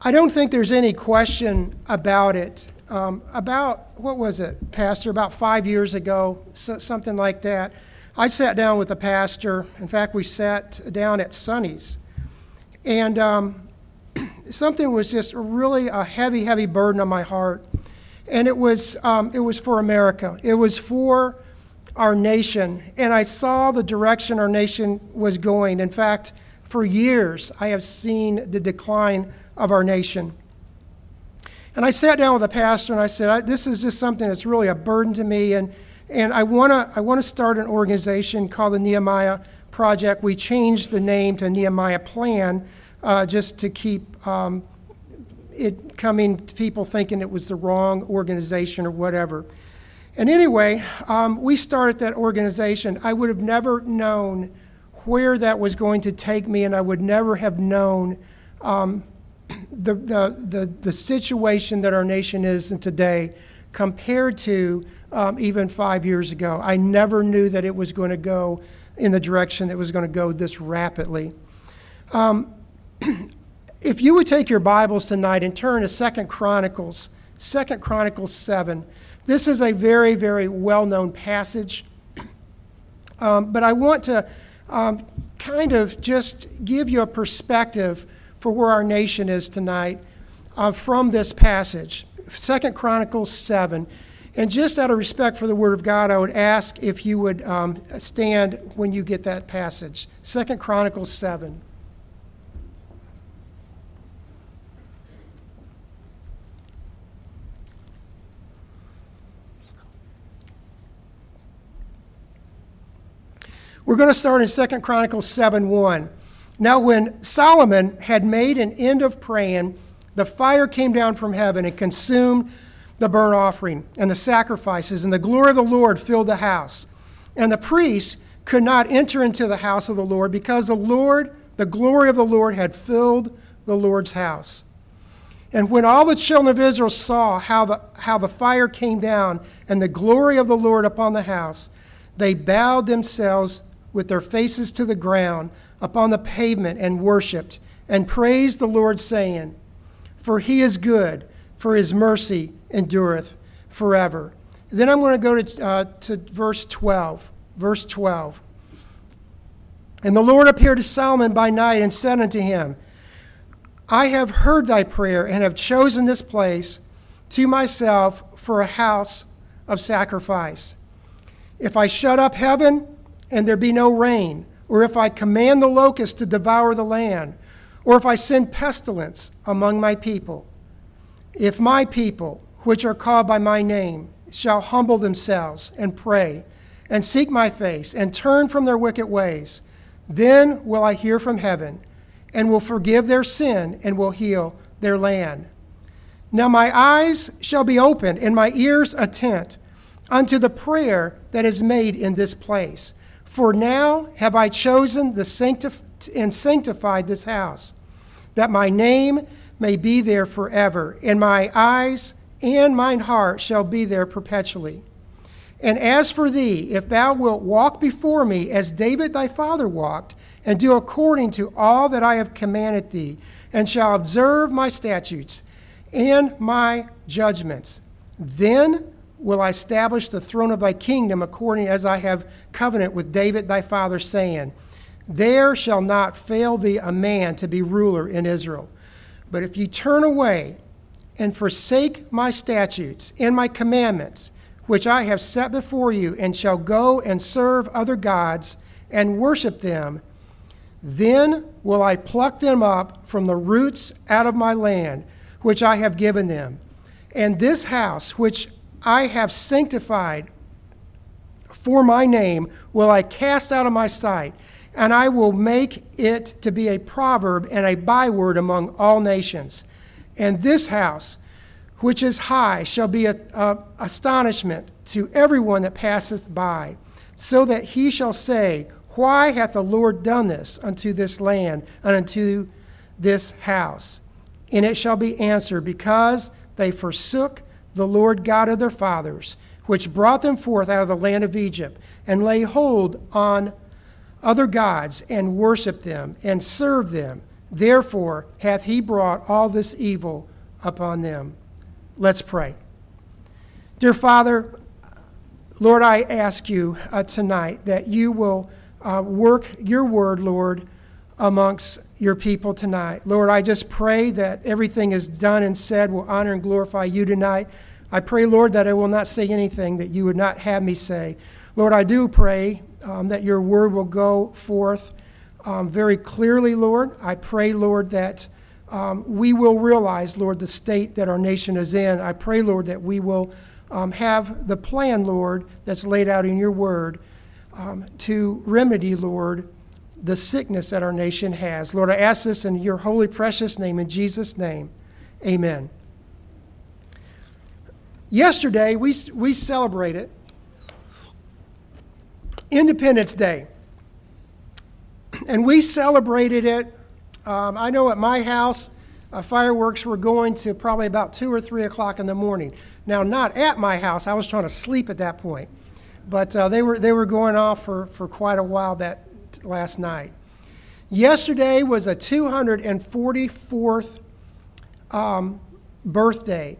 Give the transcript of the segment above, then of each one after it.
I don't think there's any question about it. Um, about, what was it, Pastor? About five years ago, so, something like that. I sat down with the pastor. In fact, we sat down at Sonny's. And um, something was just really a heavy, heavy burden on my heart. And it was, um, it was for America, it was for our nation. And I saw the direction our nation was going. In fact, for years, I have seen the decline of our nation. And I sat down with a pastor and I said, This is just something that's really a burden to me. And, and I want to I wanna start an organization called the Nehemiah Project. We changed the name to Nehemiah Plan uh, just to keep um, it coming to people thinking it was the wrong organization or whatever. And anyway, um, we started that organization. I would have never known where that was going to take me, and I would never have known um, the, the, the, the situation that our nation is in today compared to um, even five years ago. I never knew that it was going to go in the direction that was going to go this rapidly. Um, if you would take your Bibles tonight and turn to Second Chronicles, Second Chronicles 7, this is a very, very well known passage. Um, but I want to um, kind of just give you a perspective for where our nation is tonight uh, from this passage, Second Chronicles 7. And just out of respect for the Word of God, I would ask if you would um, stand when you get that passage. Second Chronicles 7. We're going to start in Second Chronicles 7 1. Now, when Solomon had made an end of praying, the fire came down from heaven and consumed the burnt offering and the sacrifices, and the glory of the Lord filled the house. And the priests could not enter into the house of the Lord because the Lord, the glory of the Lord, had filled the Lord's house. And when all the children of Israel saw how the, how the fire came down and the glory of the Lord upon the house, they bowed themselves with their faces to the ground upon the pavement and worshiped and praised the Lord, saying, For he is good, for his mercy endureth forever. Then I'm going to go to, uh, to verse 12. Verse 12. And the Lord appeared to Solomon by night and said unto him, I have heard thy prayer and have chosen this place to myself for a house of sacrifice. If I shut up heaven and there be no rain, or if I command the locust to devour the land, or if I send pestilence among my people. If my people, which are called by my name, shall humble themselves and pray, and seek my face, and turn from their wicked ways, then will I hear from heaven, and will forgive their sin, and will heal their land. Now my eyes shall be open, and my ears attent unto the prayer that is made in this place. For now have I chosen the sanctif- and sanctified this house, that my name may be there forever, and my eyes and mine heart shall be there perpetually. And as for thee, if thou wilt walk before me as David thy father walked, and do according to all that I have commanded thee, and shall observe my statutes and my judgments, then will I establish the throne of thy kingdom according as I have covenant with David thy father, saying, There shall not fail thee a man to be ruler in Israel. But if ye turn away and forsake my statutes and my commandments, which I have set before you, and shall go and serve other gods and worship them, then will I pluck them up from the roots out of my land, which I have given them. And this house, which I have sanctified for my name will I cast out of my sight, and I will make it to be a proverb and a byword among all nations. And this house, which is high, shall be a, astonishment to everyone that passeth by, so that he shall say, Why hath the Lord done this unto this land and unto this house? And it shall be answered, Because they forsook the Lord God of their fathers, which brought them forth out of the land of Egypt, and lay hold on other gods, and worship them, and serve them. Therefore hath he brought all this evil upon them. Let's pray. Dear Father, Lord, I ask you uh, tonight that you will uh, work your word, Lord, amongst your people tonight. Lord, I just pray that everything is done and said will honor and glorify you tonight. I pray, Lord, that I will not say anything that you would not have me say. Lord, I do pray um, that your word will go forth um, very clearly, Lord. I pray, Lord, that um, we will realize, Lord, the state that our nation is in. I pray, Lord, that we will um, have the plan, Lord, that's laid out in your word um, to remedy, Lord, the sickness that our nation has. Lord, I ask this in your holy, precious name, in Jesus' name. Amen. Yesterday, we, we celebrated Independence Day. And we celebrated it. Um, I know at my house, uh, fireworks were going to probably about 2 or 3 o'clock in the morning. Now, not at my house, I was trying to sleep at that point. But uh, they, were, they were going off for, for quite a while that last night. Yesterday was a 244th um, birthday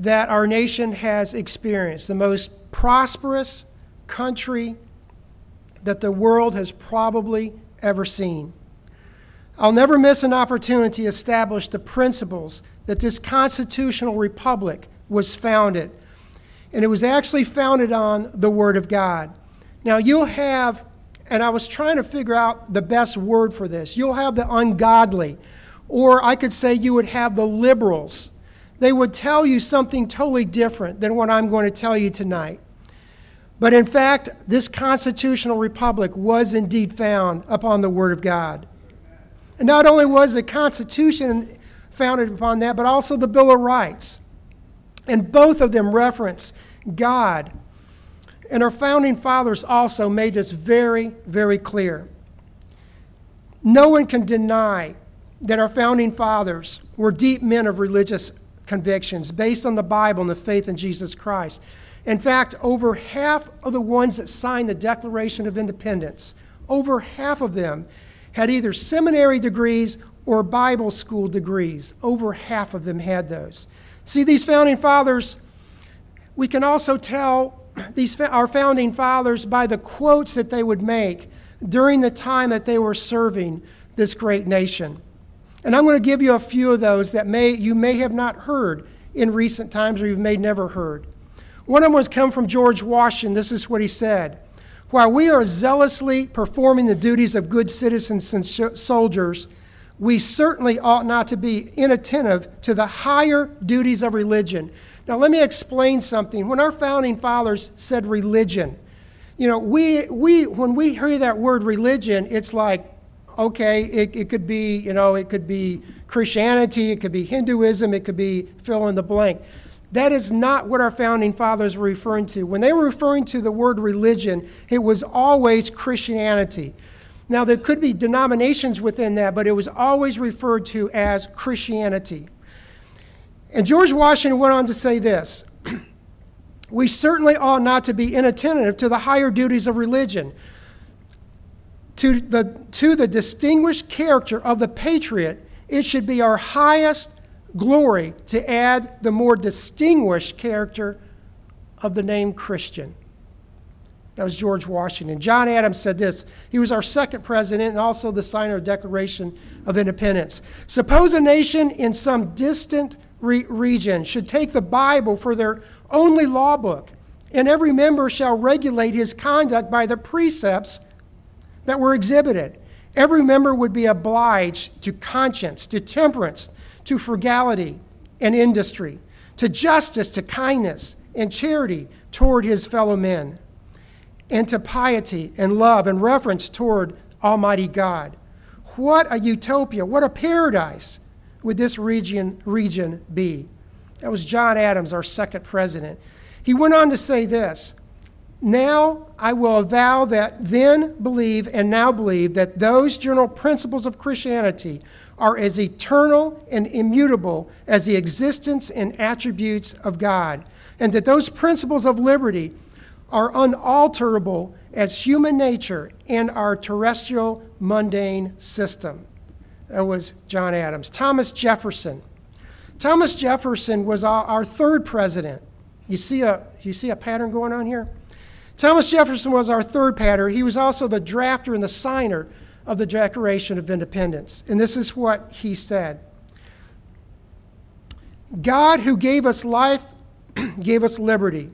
that our nation has experienced, the most prosperous country that the world has probably ever seen. I'll never miss an opportunity to establish the principles that this constitutional republic was founded. And it was actually founded on the Word of God. Now, you'll have, and I was trying to figure out the best word for this, you'll have the ungodly, or I could say you would have the liberals. They would tell you something totally different than what I'm going to tell you tonight. But in fact, this constitutional republic was indeed found upon the Word of God. And not only was the Constitution founded upon that, but also the Bill of Rights. And both of them reference God. And our founding fathers also made this very, very clear. No one can deny that our founding fathers were deep men of religious convictions based on the Bible and the faith in Jesus Christ. In fact, over half of the ones that signed the Declaration of Independence, over half of them had either seminary degrees or Bible school degrees. Over half of them had those. See, these founding fathers, we can also tell these our founding fathers by the quotes that they would make during the time that they were serving this great nation. And I'm going to give you a few of those that may you may have not heard in recent times or you may never heard. One of them was come from George Washington. This is what he said. While we are zealously performing the duties of good citizens and soldiers, we certainly ought not to be inattentive to the higher duties of religion. Now, let me explain something. When our founding fathers said religion, you know, we, we, when we hear that word religion, it's like, okay, it, it could be, you know, it could be Christianity, it could be Hinduism, it could be fill in the blank. That is not what our founding fathers were referring to. When they were referring to the word religion, it was always Christianity. Now, there could be denominations within that, but it was always referred to as Christianity. And George Washington went on to say this We certainly ought not to be inattentive to the higher duties of religion, to the, to the distinguished character of the patriot. It should be our highest glory to add the more distinguished character of the name Christian. That was George Washington. John Adams said this. He was our second president and also the signer of Declaration of Independence. Suppose a nation in some distant re- region should take the Bible for their only law book, and every member shall regulate his conduct by the precepts that were exhibited. Every member would be obliged to conscience, to temperance, to frugality and industry, to justice, to kindness and charity toward his fellow men, and to piety and love and reverence toward Almighty God. What a utopia, what a paradise would this region, region be? That was John Adams, our second president. He went on to say this Now I will avow that then believe and now believe that those general principles of Christianity are as eternal and immutable as the existence and attributes of God, and that those principles of liberty are unalterable as human nature and our terrestrial mundane system. That was John Adams. Thomas Jefferson. Thomas Jefferson was our, our third president. You see, a, you see a pattern going on here? Thomas Jefferson was our third pattern. He was also the drafter and the signer of the Declaration of Independence. And this is what he said God, who gave us life, gave us liberty.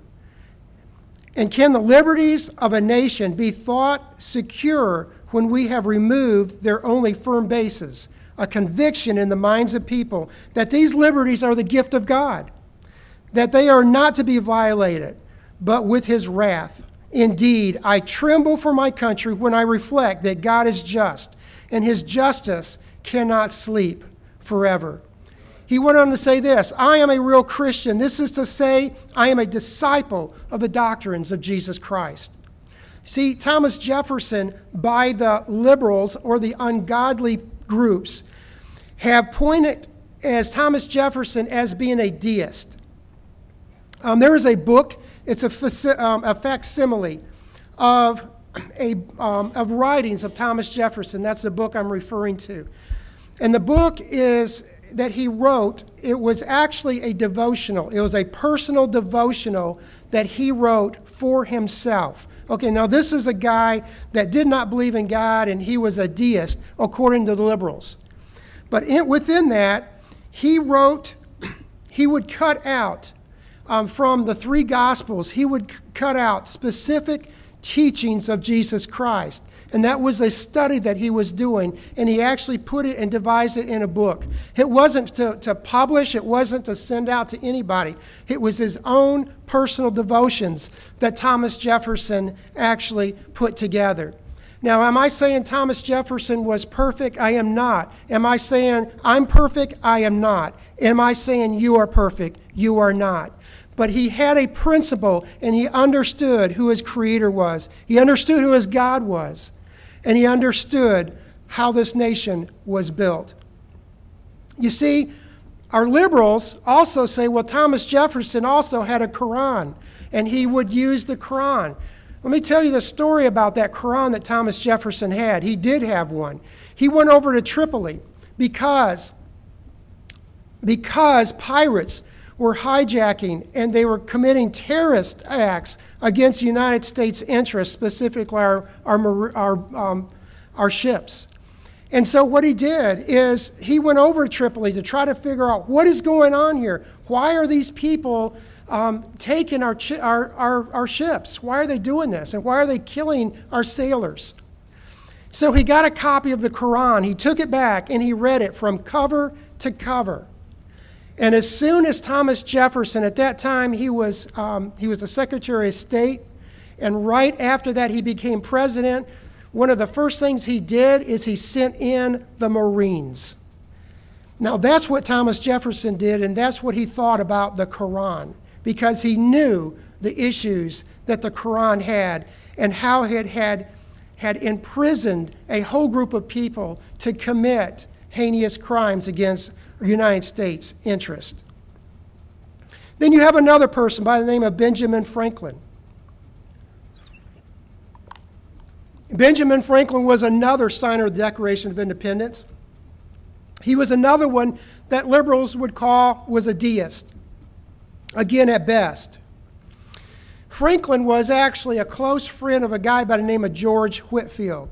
And can the liberties of a nation be thought secure when we have removed their only firm basis, a conviction in the minds of people that these liberties are the gift of God, that they are not to be violated, but with his wrath? Indeed, I tremble for my country when I reflect that God is just, and his justice cannot sleep forever. He went on to say this I am a real Christian. This is to say, I am a disciple of the doctrines of Jesus Christ. See, Thomas Jefferson, by the liberals or the ungodly groups, have pointed as Thomas Jefferson as being a deist. Um, there is a book, it's a, um, a facsimile of, a, um, of writings of Thomas Jefferson. That's the book I'm referring to. And the book is that he wrote, it was actually a devotional. It was a personal devotional that he wrote for himself. Okay, now this is a guy that did not believe in God and he was a deist, according to the liberals. But in, within that, he wrote, he would cut out um, from the three Gospels, he would c- cut out specific teachings of Jesus Christ. And that was a study that he was doing, and he actually put it and devised it in a book. It wasn't to, to publish, it wasn't to send out to anybody. It was his own personal devotions that Thomas Jefferson actually put together. Now, am I saying Thomas Jefferson was perfect? I am not. Am I saying I'm perfect? I am not. Am I saying you are perfect? You are not. But he had a principle and he understood who his creator was. He understood who his God was and he understood how this nation was built. You see, our liberals also say, well, Thomas Jefferson also had a Quran, and he would use the Quran. Let me tell you the story about that Quran that Thomas Jefferson had. He did have one. He went over to Tripoli because, because pirates were hijacking and they were committing terrorist acts against United States interests, specifically our, our, our, um, our ships. And so, what he did is he went over to Tripoli to try to figure out what is going on here. Why are these people um, taking our, chi- our, our, our ships? Why are they doing this? And why are they killing our sailors? So, he got a copy of the Quran, he took it back, and he read it from cover to cover. And as soon as Thomas Jefferson, at that time he was, um, he was the Secretary of State, and right after that he became president, one of the first things he did is he sent in the Marines. Now that's what Thomas Jefferson did, and that's what he thought about the Quran, because he knew the issues that the Quran had and how it had, had imprisoned a whole group of people to commit heinous crimes against United States interest. Then you have another person by the name of Benjamin Franklin. Benjamin Franklin was another signer of the Declaration of Independence. He was another one that liberals would call was a deist, again at best. Franklin was actually a close friend of a guy by the name of George Whitefield.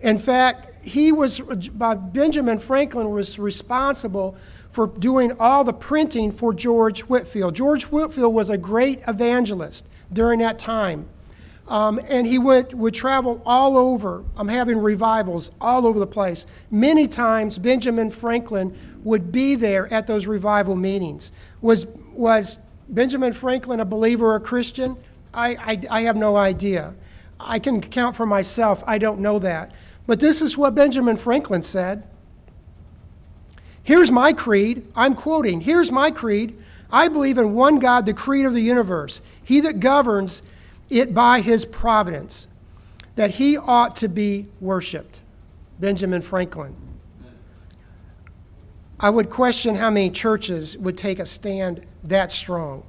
In fact, he was, Benjamin Franklin was responsible for doing all the printing for George Whitefield. George Whitefield was a great evangelist during that time. Um, and he went, would travel all over, I'm um, having revivals all over the place. Many times, Benjamin Franklin would be there at those revival meetings. Was, was Benjamin Franklin a believer or a Christian? I, I, I have no idea. I can count for myself, I don't know that. But this is what Benjamin Franklin said. Here's my creed. I'm quoting. Here's my creed. I believe in one God, the creator of the universe, he that governs it by his providence, that he ought to be worshiped. Benjamin Franklin. I would question how many churches would take a stand that strong.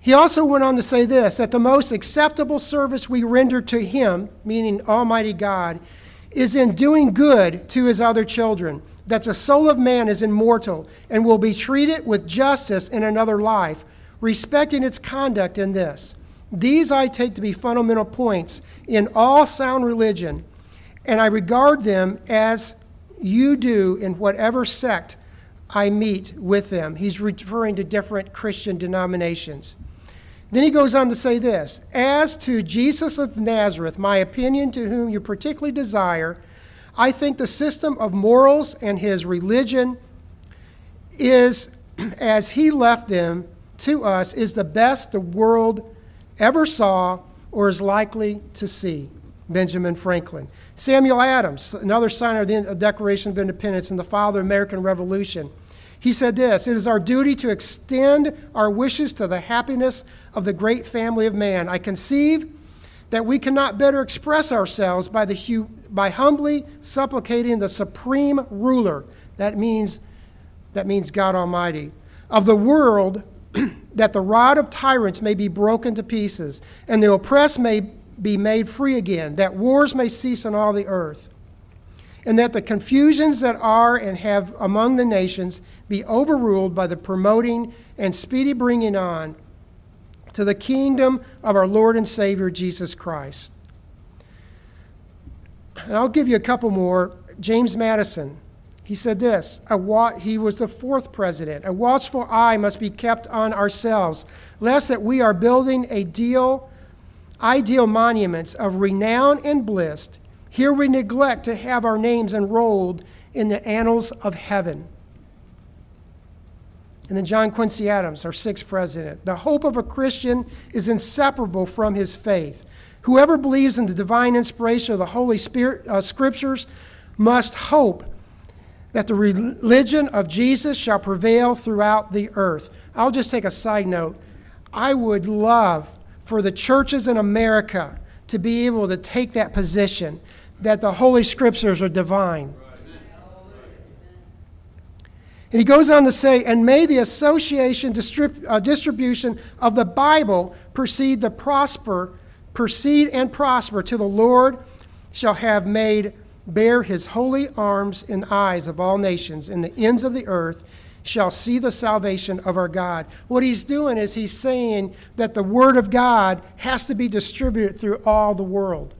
He also went on to say this that the most acceptable service we render to Him, meaning Almighty God, is in doing good to his other children, that the soul of man is immortal and will be treated with justice in another life, respecting its conduct in this. These I take to be fundamental points in all sound religion, and I regard them as you do in whatever sect I meet with them. He's referring to different Christian denominations. Then he goes on to say this As to Jesus of Nazareth, my opinion to whom you particularly desire, I think the system of morals and his religion is, as he left them to us, is the best the world ever saw or is likely to see. Benjamin Franklin. Samuel Adams, another signer of the Declaration of Independence and the father of the American Revolution. He said this It is our duty to extend our wishes to the happiness of the great family of man. I conceive that we cannot better express ourselves by, the, by humbly supplicating the supreme ruler, that means, that means God Almighty, of the world, that the rod of tyrants may be broken to pieces, and the oppressed may be made free again, that wars may cease on all the earth and that the confusions that are and have among the nations be overruled by the promoting and speedy bringing on to the kingdom of our Lord and Savior Jesus Christ. And I'll give you a couple more. James Madison, he said this wa- he was the fourth president. A watchful eye must be kept on ourselves, lest that we are building a deal, ideal monuments of renown and bliss here we neglect to have our names enrolled in the annals of heaven. And then John Quincy Adams, our sixth president. The hope of a Christian is inseparable from his faith. Whoever believes in the divine inspiration of the Holy Spirit, uh, Scriptures must hope that the religion of Jesus shall prevail throughout the earth. I'll just take a side note. I would love for the churches in America to be able to take that position that the Holy Scriptures are divine. And he goes on to say, and may the association, distrib- uh, distribution of the Bible proceed the prosper, proceed and prosper till the Lord shall have made bare his holy arms and eyes of all nations, in the ends of the earth shall see the salvation of our God. What he's doing is he's saying that the word of God has to be distributed through all the world.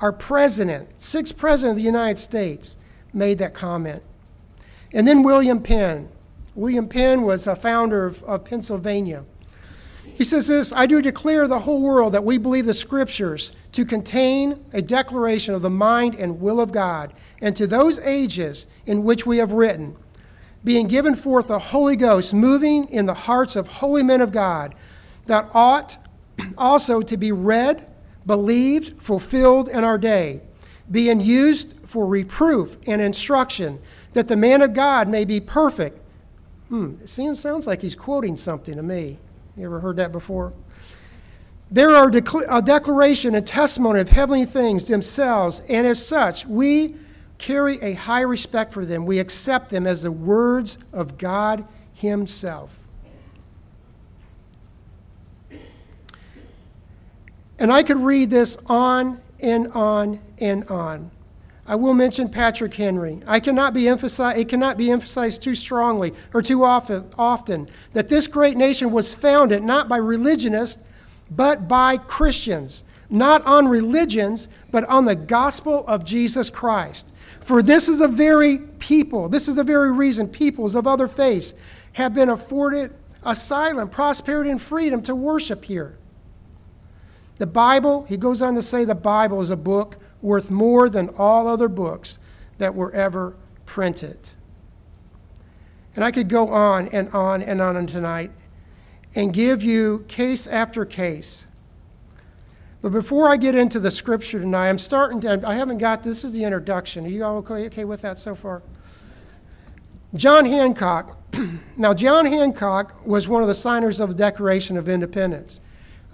Our president, sixth president of the United States, made that comment. And then William Penn. William Penn was a founder of, of Pennsylvania. He says this I do declare the whole world that we believe the scriptures to contain a declaration of the mind and will of God, and to those ages in which we have written, being given forth the Holy Ghost, moving in the hearts of holy men of God, that ought also to be read believed, fulfilled in our day, being used for reproof and instruction, that the man of God may be perfect. Hmm, it seems, sounds like he's quoting something to me. You ever heard that before? There are a declaration and testimony of heavenly things themselves, and as such, we carry a high respect for them. We accept them as the words of God Himself. And I could read this on and on and on. I will mention Patrick Henry. I cannot be emphasized, it cannot be emphasized too strongly or too often, often that this great nation was founded not by religionists, but by Christians, not on religions, but on the gospel of Jesus Christ. For this is the very people, this is the very reason peoples of other faiths have been afforded asylum, prosperity, and freedom to worship here. The Bible, he goes on to say, the Bible is a book worth more than all other books that were ever printed. And I could go on and on and on tonight and give you case after case. But before I get into the scripture tonight, I'm starting to, I haven't got, this is the introduction. Are you all okay, okay with that so far? John Hancock. now, John Hancock was one of the signers of the Declaration of Independence.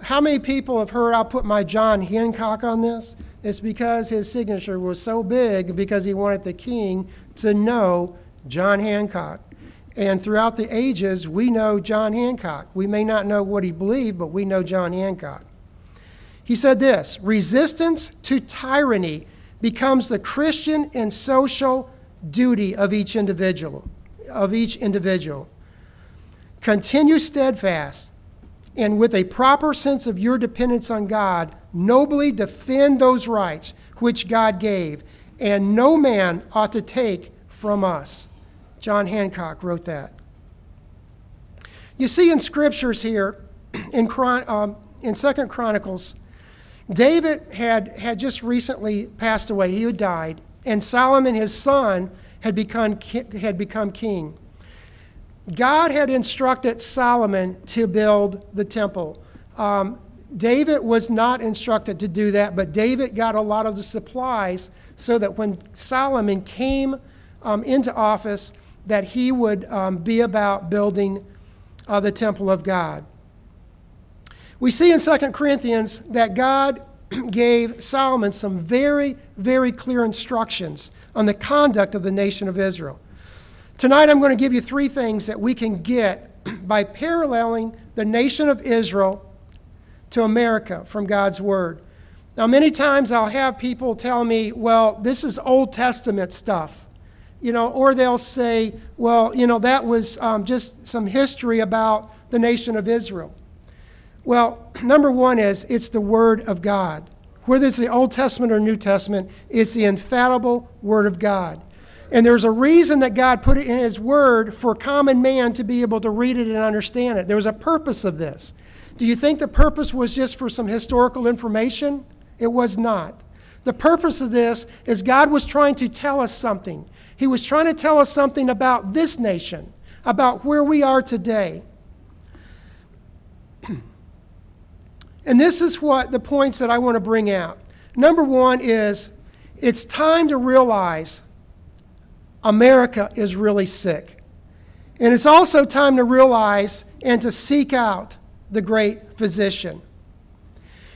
How many people have heard I'll put my John Hancock on this? It's because his signature was so big because he wanted the king to know John Hancock. And throughout the ages, we know John Hancock. We may not know what he believed, but we know John Hancock. He said this resistance to tyranny becomes the Christian and social duty of each individual, of each individual. Continue steadfast and with a proper sense of your dependence on God, nobly defend those rights which God gave, and no man ought to take from us. John Hancock wrote that. You see in scriptures here, in, um, in Second Chronicles, David had, had just recently passed away. He had died. And Solomon, his son, had become, had become king. God had instructed Solomon to build the temple. Um, David was not instructed to do that, but David got a lot of the supplies so that when Solomon came um, into office, that he would um, be about building uh, the temple of God. We see in 2 Corinthians that God gave Solomon some very, very clear instructions on the conduct of the nation of Israel. Tonight, I'm going to give you three things that we can get by paralleling the nation of Israel to America from God's Word. Now, many times I'll have people tell me, well, this is Old Testament stuff. You know, or they'll say, well, you know, that was um, just some history about the nation of Israel. Well, number one is it's the Word of God. Whether it's the Old Testament or New Testament, it's the infallible Word of God. And there's a reason that God put it in His Word for common man to be able to read it and understand it. There was a purpose of this. Do you think the purpose was just for some historical information? It was not. The purpose of this is God was trying to tell us something. He was trying to tell us something about this nation, about where we are today. And this is what the points that I want to bring out. Number one is it's time to realize America is really sick. And it's also time to realize and to seek out the great physician.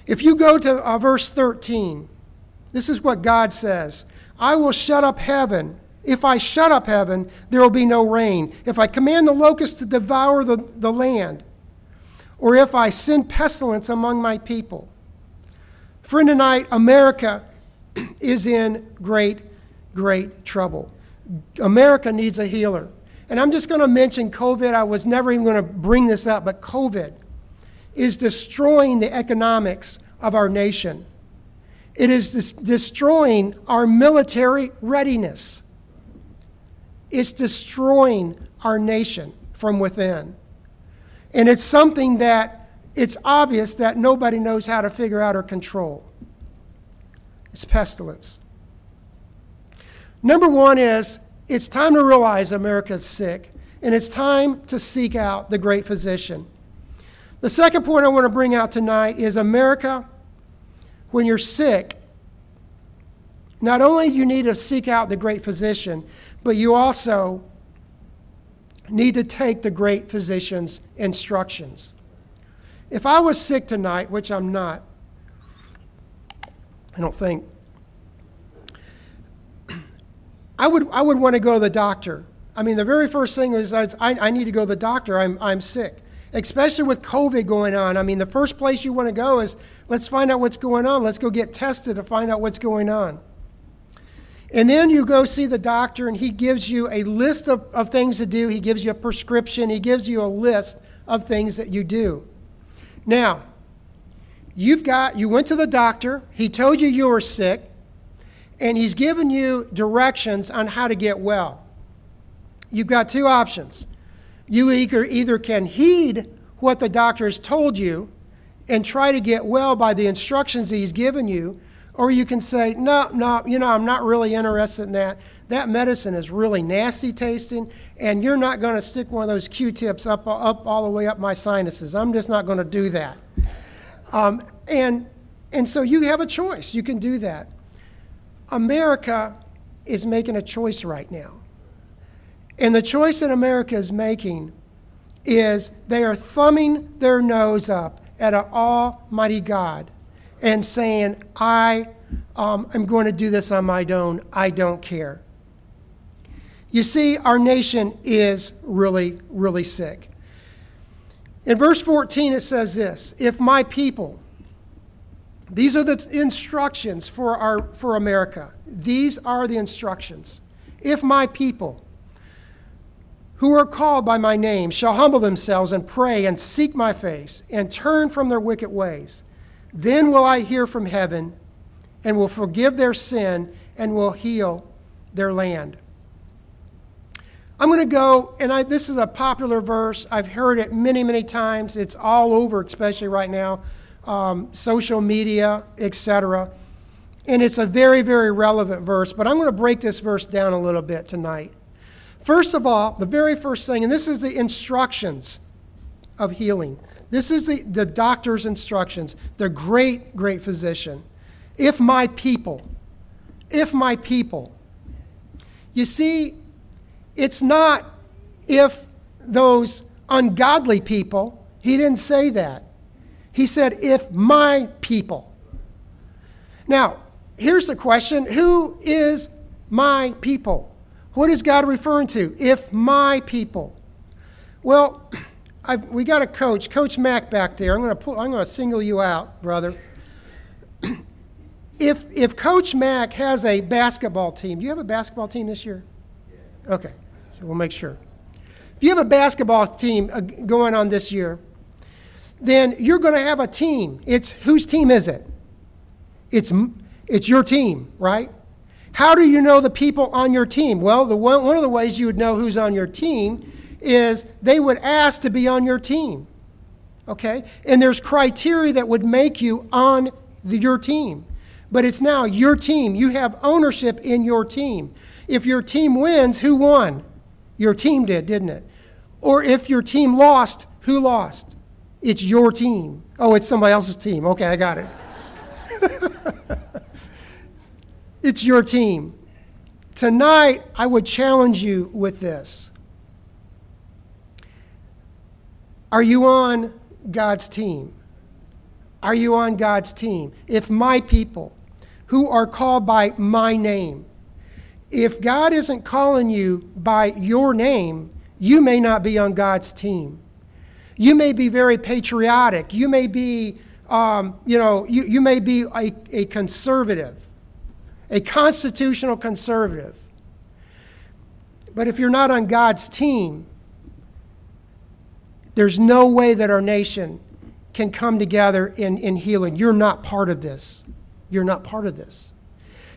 If you go to uh, verse 13, this is what God says I will shut up heaven. If I shut up heaven, there will be no rain. If I command the locusts to devour the, the land, or if I send pestilence among my people. Friend, tonight, America is in great, great trouble. America needs a healer. And I'm just going to mention COVID. I was never even going to bring this up, but COVID is destroying the economics of our nation. It is des- destroying our military readiness. It's destroying our nation from within. And it's something that it's obvious that nobody knows how to figure out or control. It's pestilence. Number one is it's time to realize America's sick, and it's time to seek out the great physician. The second point I want to bring out tonight is America, when you're sick, not only you need to seek out the great physician, but you also need to take the great physician's instructions. If I was sick tonight, which I'm not, I don't think, I would, I would want to go to the doctor. I mean, the very first thing is I, I need to go to the doctor. I'm, I'm sick, especially with COVID going on. I mean, the first place you want to go is let's find out what's going on. Let's go get tested to find out what's going on. And then you go see the doctor, and he gives you a list of, of things to do. He gives you a prescription. He gives you a list of things that you do. Now, you've got, you went to the doctor. He told you you were sick and he's given you directions on how to get well. You've got two options. You either, either can heed what the doctor has told you and try to get well by the instructions that he's given you, or you can say, no, no, you know, I'm not really interested in that. That medicine is really nasty tasting, and you're not going to stick one of those Q-tips up, up all the way up my sinuses. I'm just not going to do that. Um, and, and so you have a choice. You can do that. America is making a choice right now. And the choice that America is making is they are thumbing their nose up at an almighty God and saying, I um, am going to do this on my own. I don't care. You see, our nation is really, really sick. In verse 14, it says this If my people, these are the instructions for, our, for America. These are the instructions. If my people, who are called by my name, shall humble themselves and pray and seek my face and turn from their wicked ways, then will I hear from heaven and will forgive their sin and will heal their land. I'm going to go, and I, this is a popular verse. I've heard it many, many times. It's all over, especially right now, um, social media, etc. And it's a very, very relevant verse, but I'm going to break this verse down a little bit tonight. First of all, the very first thing, and this is the instructions of healing. This is the, the doctor's instructions, the great, great physician. If my people, if my people. You see, it's not if those ungodly people, he didn't say that. He said, if my people. Now, here's the question Who is my people? What is God referring to? If my people. Well, I've, we got a coach, Coach Mack back there. I'm going to pull, I'm going to single you out, brother. if if Coach Mack has a basketball team, do you have a basketball team this year? Okay, so we'll make sure. If you have a basketball team uh, going on this year, then you're going to have a team. It's whose team is it? It's it's your team, right? How do you know the people on your team? Well, the one, one of the ways you would know who's on your team is they would ask to be on your team. Okay? And there's criteria that would make you on the, your team. But it's now your team. You have ownership in your team. If your team wins, who won? Your team did, didn't it? Or if your team lost, who lost? It's your team. Oh, it's somebody else's team. Okay, I got it. it's your team. Tonight, I would challenge you with this. Are you on God's team? Are you on God's team? If my people, who are called by my name, if God isn't calling you by your name, you may not be on God's team. You may be very patriotic. You may be, um, you know, you, you may be a, a conservative, a constitutional conservative. But if you're not on God's team, there's no way that our nation can come together in, in healing. You're not part of this. You're not part of this.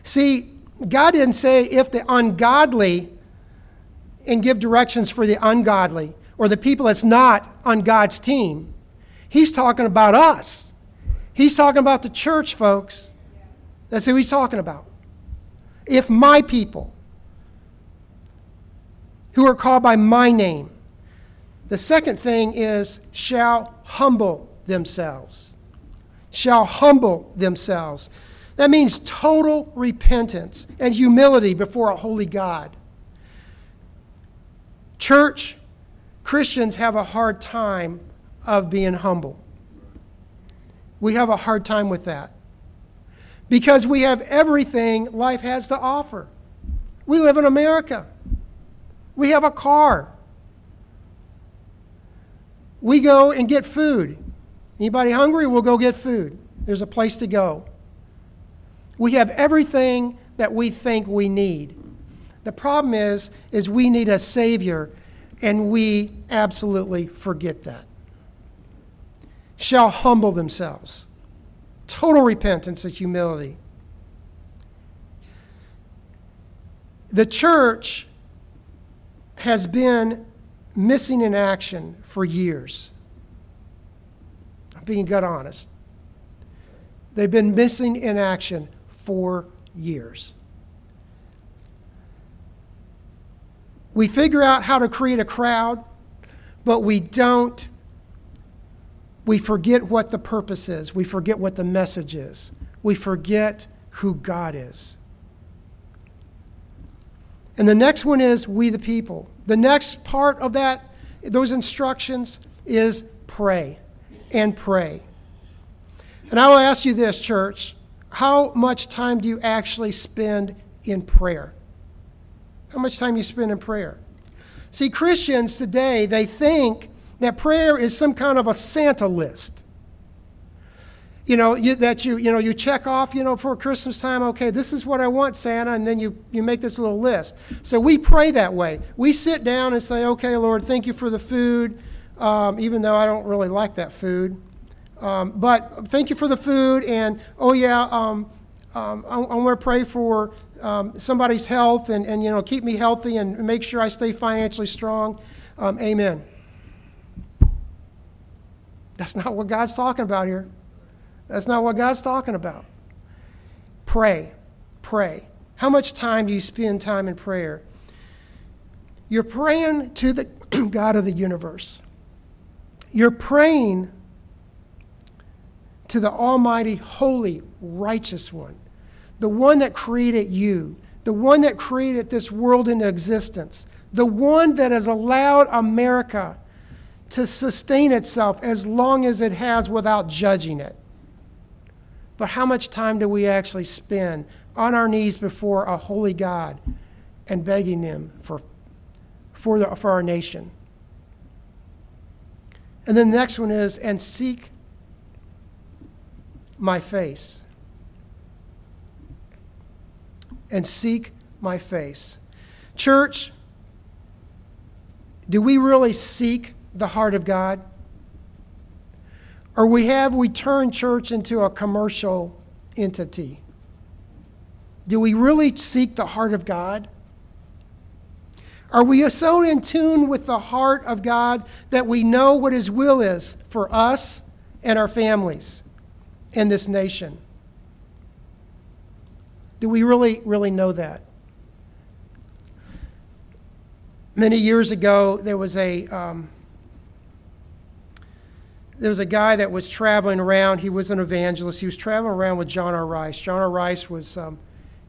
See, God didn't say if the ungodly and give directions for the ungodly or the people that's not on God's team. He's talking about us. He's talking about the church, folks. That's who he's talking about. If my people, who are called by my name, the second thing is, shall humble themselves. Shall humble themselves. That means total repentance and humility before a holy God. Church, Christians have a hard time of being humble. We have a hard time with that because we have everything life has to offer. We live in America. We have a car we go and get food. Anybody hungry? We'll go get food. There's a place to go. We have everything that we think we need. The problem is is we need a savior and we absolutely forget that. Shall humble themselves. Total repentance and humility. The church has been missing in action for years. I'm being gut honest. They've been missing in action for years. We figure out how to create a crowd, but we don't. We forget what the purpose is. We forget what the message is. We forget who God is. And the next one is we the people. The next part of that, those instructions, is pray and pray. And I will ask you this, church how much time do you actually spend in prayer? How much time you spend in prayer? See, Christians today, they think that prayer is some kind of a Santa list. You know, you, that you, you know, you check off, you know, for Christmas time, okay, this is what I want, Santa, and then you, you make this little list. So we pray that way. We sit down and say, okay, Lord, thank you for the food, um, even though I don't really like that food. Um, but thank you for the food, and oh, yeah, um, um I, I want to pray for um, somebody's health and, and, you know, keep me healthy and make sure I stay financially strong. Um, amen. That's not what God's talking about here. That's not what God's talking about. Pray. Pray. How much time do you spend time in prayer? You're praying to the God of the universe. You're praying to the Almighty, Holy, Righteous One, the one that created you, the one that created this world into existence, the one that has allowed America to sustain itself as long as it has without judging it. But how much time do we actually spend on our knees before a holy God and begging Him for, for, the, for our nation? And then the next one is, and seek my face. And seek my face. Church, do we really seek the heart of God? Or we have we turned church into a commercial entity? Do we really seek the heart of God? Are we so in tune with the heart of God that we know what His will is for us and our families in this nation? Do we really, really know that? Many years ago, there was a. Um, there was a guy that was traveling around. He was an evangelist. He was traveling around with John R. Rice. John R. Rice was um,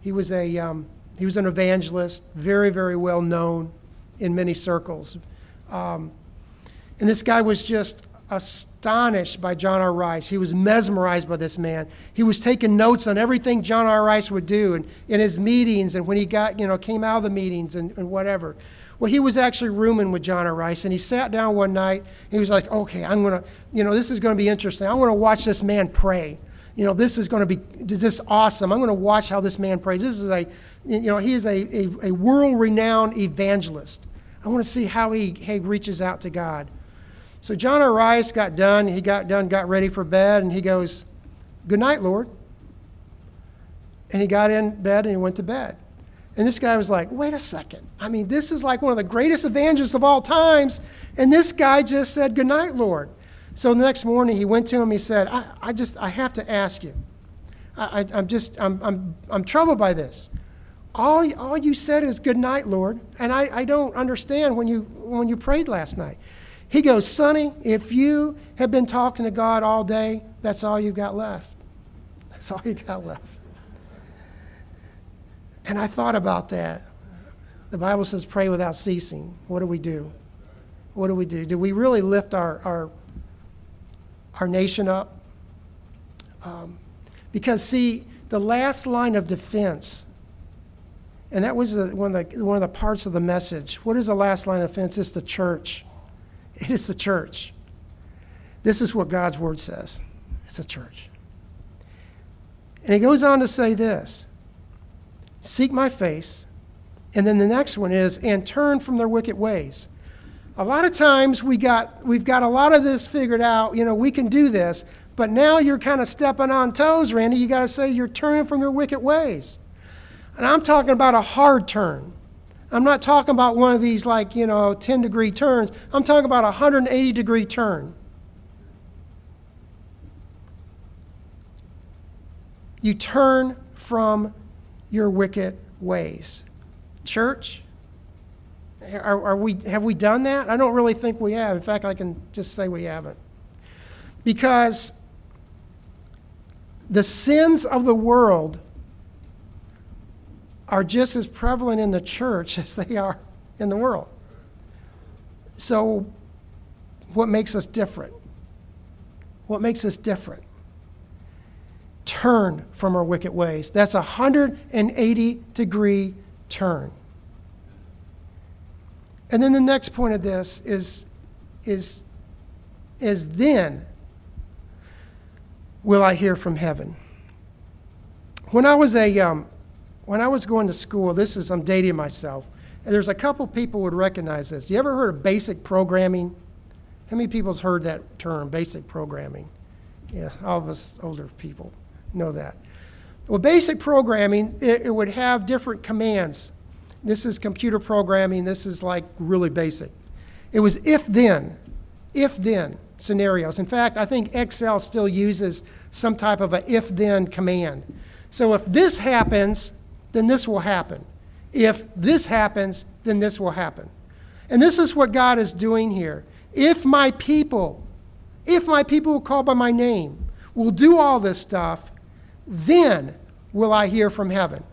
he was a um, he was an evangelist, very very well known in many circles. Um, and this guy was just astonished by John R. Rice. He was mesmerized by this man. He was taking notes on everything John R. Rice would do and in his meetings and when he got, you know, came out of the meetings and, and whatever. Well, he was actually rooming with John R. Rice, and he sat down one night. he was like, "Okay, I'm gonna, you know, this is gonna be interesting. I'm gonna watch this man pray. You know, this is gonna be just awesome. I'm gonna watch how this man prays. This is a, you know, he is a, a, a world-renowned evangelist. I want to see how he, he reaches out to God." So John R. Rice got done. He got done, got ready for bed, and he goes, "Good night, Lord." And he got in bed and he went to bed. And this guy was like, wait a second. I mean, this is like one of the greatest evangelists of all times. And this guy just said, good night, Lord. So the next morning he went to him. He said, I, I just, I have to ask you. I, am just, I'm, I'm, I'm troubled by this. All, all you said is good night, Lord. And I, I don't understand when you, when you prayed last night. He goes, Sonny, if you have been talking to God all day, that's all you've got left. That's all you got left. And I thought about that. The Bible says, pray without ceasing. What do we do? What do we do? Do we really lift our, our, our nation up? Um, because, see, the last line of defense, and that was the, one, of the, one of the parts of the message. What is the last line of defense? It's the church. It is the church. This is what God's word says it's the church. And he goes on to say this seek my face. And then the next one is, and turn from their wicked ways. A lot of times we got, we've got a lot of this figured out. You know, we can do this. But now you're kind of stepping on toes, Randy. You got to say you're turning from your wicked ways. And I'm talking about a hard turn. I'm not talking about one of these like, you know, 10 degree turns. I'm talking about a 180 degree turn. You turn from your wicked ways. Church, are, are, we, have we done that? I don't really think we have. In fact, I can just say we haven't. Because the sins of the world are just as prevalent in the church as they are in the world. So, what makes us different? What makes us different? turn from our wicked ways. That's a 180 degree turn. And then the next point of this is, is, is then. will I hear from heaven. When I was a um, when I was going to school, this is I'm dating myself. There's a couple people would recognize this. You ever heard of basic programming? How many people's heard that term, basic programming? Yeah, all of us older people know that. Well, basic programming, it, it would have different commands. This is computer programming. This is like really basic. It was if then, if then scenarios. In fact, I think Excel still uses some type of a if then command. So if this happens, then this will happen. If this happens, then this will happen. And this is what God is doing here. If my people, if my people who call by my name will do all this stuff, then will I hear from heaven.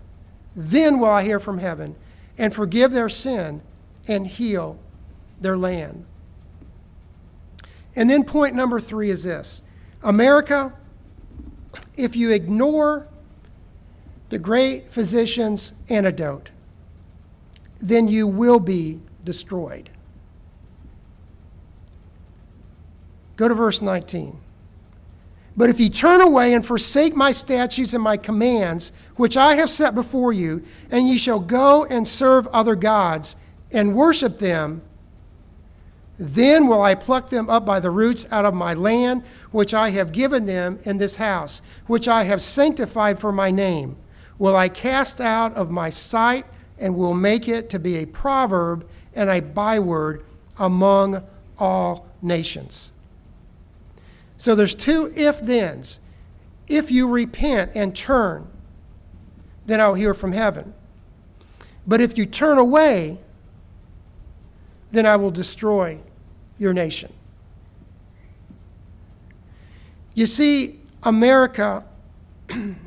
Then will I hear from heaven and forgive their sin and heal their land. And then point number three is this America, if you ignore the great physician's antidote, then you will be destroyed. Go to verse 19. But if ye turn away and forsake my statutes and my commands, which I have set before you, and ye shall go and serve other gods and worship them, then will I pluck them up by the roots out of my land, which I have given them in this house, which I have sanctified for my name. Will I cast out of my sight, and will make it to be a proverb and a byword among all nations. So there's two if thens. If you repent and turn, then I'll hear from heaven. But if you turn away, then I will destroy your nation. You see, America,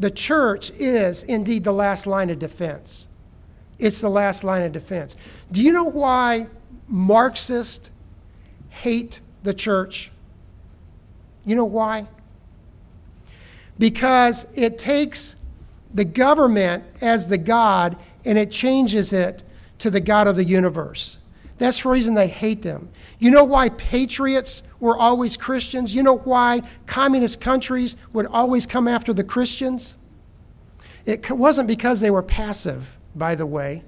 the church is indeed the last line of defense. It's the last line of defense. Do you know why Marxists hate the church? You know why? Because it takes the government as the God and it changes it to the God of the universe. That's the reason they hate them. You know why patriots were always Christians? You know why communist countries would always come after the Christians? It wasn't because they were passive, by the way.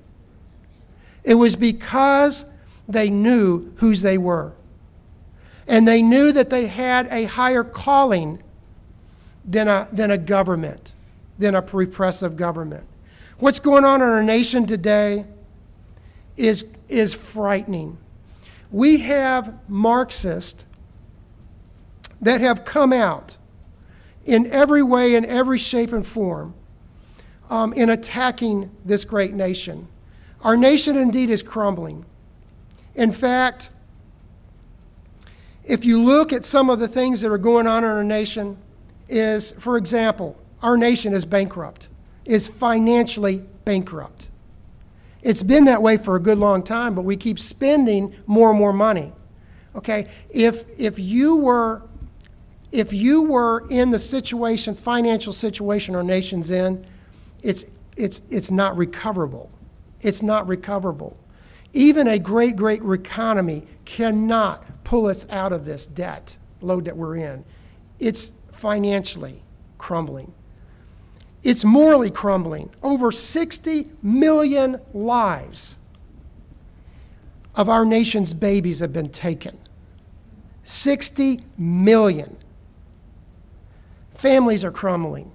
It was because they knew whose they were and they knew that they had a higher calling than a, than a government, than a repressive government. What's going on in our nation today is, is frightening. We have Marxists that have come out in every way, in every shape and form, um, in attacking this great nation. Our nation indeed is crumbling. In fact, if you look at some of the things that are going on in our nation, is, for example, our nation is bankrupt, is financially bankrupt. It's been that way for a good long time, but we keep spending more and more money. Okay? If, if you were if you were in the situation, financial situation our nation's in, it's, it's, it's not recoverable. It's not recoverable. Even a great, great economy cannot pull us out of this debt load that we're in. It's financially crumbling. It's morally crumbling. Over 60 million lives of our nation's babies have been taken. 60 million. Families are crumbling.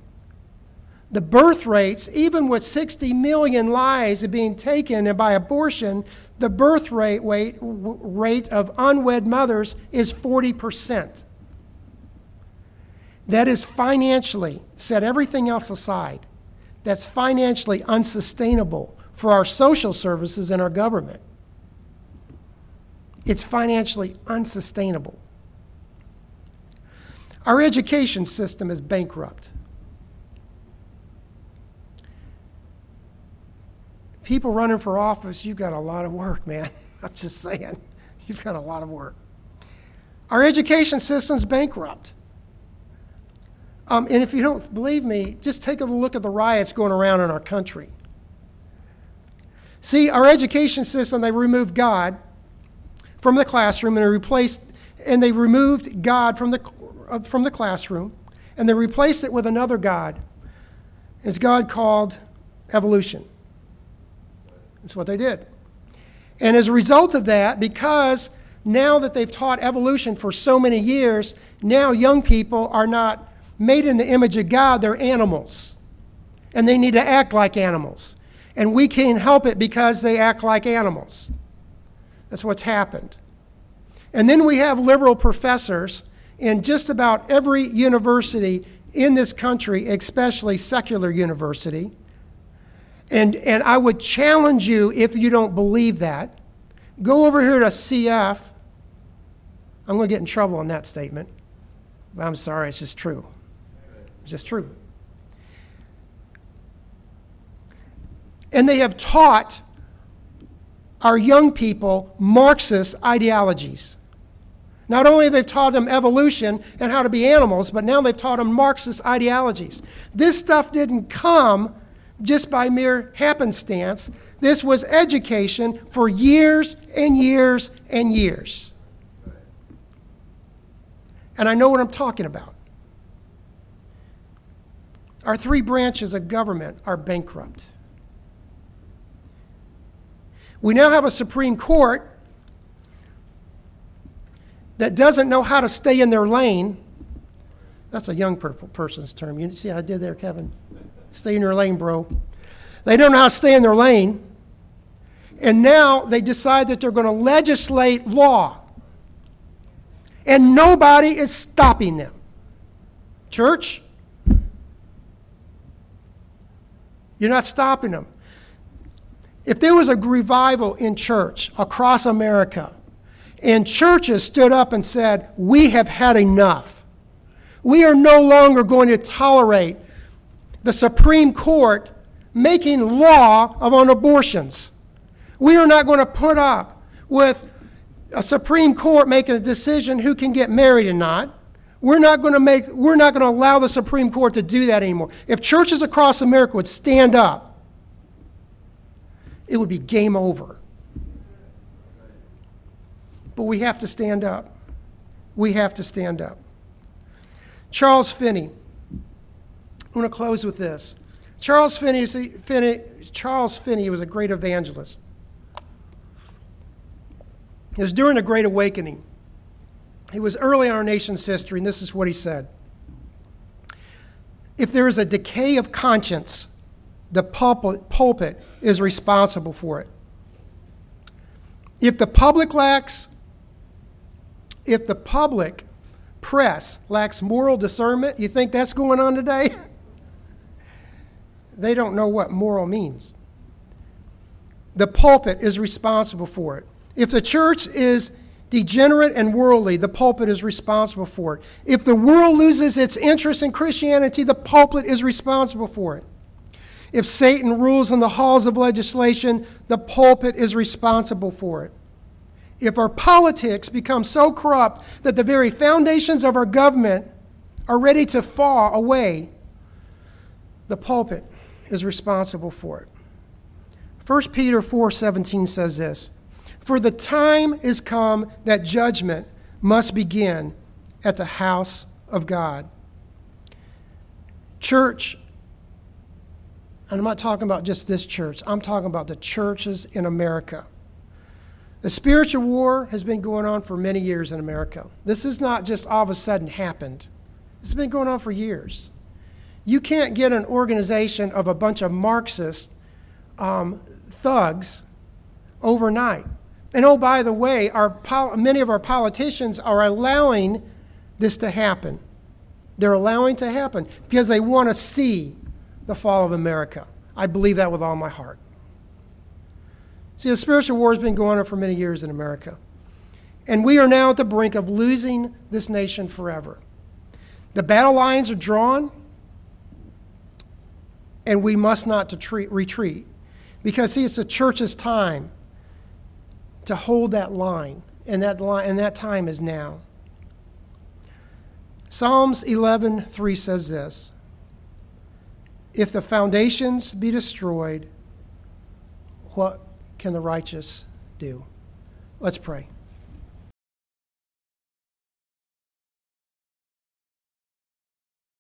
The birth rates, even with 60 million lives being taken and by abortion, the birth rate, rate, rate of unwed mothers is 40%. That is financially, set everything else aside, that's financially unsustainable for our social services and our government. It's financially unsustainable. Our education system is bankrupt. people running for office, you've got a lot of work, man. I'm just saying, you've got a lot of work. Our education system's bankrupt. Um, and if you don't believe me, just take a look at the riots going around in our country. See, our education system, they removed God from the classroom and they replaced, and they removed God from the, uh, from the classroom and they replaced it with another God. It's God called evolution. That's what they did. And as a result of that, because now that they've taught evolution for so many years, now young people are not made in the image of God, they're animals. And they need to act like animals. And we can't help it because they act like animals. That's what's happened. And then we have liberal professors in just about every university in this country, especially secular university. And, and I would challenge you, if you don't believe that, go over here to CF. I'm going to get in trouble on that statement. But I'm sorry, it's just true. It's just true. And they have taught our young people Marxist ideologies. Not only have they taught them evolution and how to be animals, but now they've taught them Marxist ideologies. This stuff didn't come just by mere happenstance. This was education for years and years and years. And I know what I'm talking about. Our three branches of government are bankrupt. We now have a Supreme Court that doesn't know how to stay in their lane. That's a young person's term. You see how I did there, Kevin? Stay in your lane, bro. They don't know how to stay in their lane. And now they decide that they're going to legislate law. And nobody is stopping them. Church, you're not stopping them. If there was a revival in church across America, and churches stood up and said, We have had enough. We are no longer going to tolerate the Supreme Court making law on abortions. We are not going to put up with a Supreme Court making a decision who can get married and not. We're not going to make we're not going to allow the Supreme Court to do that anymore. If churches across America would stand up it would be game over. But we have to stand up. We have to stand up. Charles Finney. I'm going to close with this. Charles Finney, Finney, Charles Finney was a great evangelist. It was during the Great Awakening. It was early in our nation's history, and this is what he said If there is a decay of conscience the pulpit is responsible for it. If the public lacks, if the public press lacks moral discernment, you think that's going on today? they don't know what moral means. The pulpit is responsible for it. If the church is degenerate and worldly, the pulpit is responsible for it. If the world loses its interest in Christianity, the pulpit is responsible for it. If Satan rules in the halls of legislation, the pulpit is responsible for it. If our politics become so corrupt that the very foundations of our government are ready to fall away, the pulpit is responsible for it. 1 Peter 4:17 says this, "For the time is come that judgment must begin at the house of God." Church, and I'm not talking about just this church, I'm talking about the churches in America. The spiritual war has been going on for many years in America. This is not just all of a sudden happened. It's been going on for years. You can't get an organization of a bunch of Marxist um, thugs overnight. And oh, by the way, our pol- many of our politicians are allowing this to happen. They're allowing it to happen because they want to see the fall of America. I believe that with all my heart. See, the spiritual war has been going on for many years in America. And we are now at the brink of losing this nation forever. The battle lines are drawn, and we must not retreat. Because, see, it's the church's time to hold that line, and that, line, and that time is now. Psalms 11:3 says this if the foundations be destroyed, what can the righteous do? Let's pray.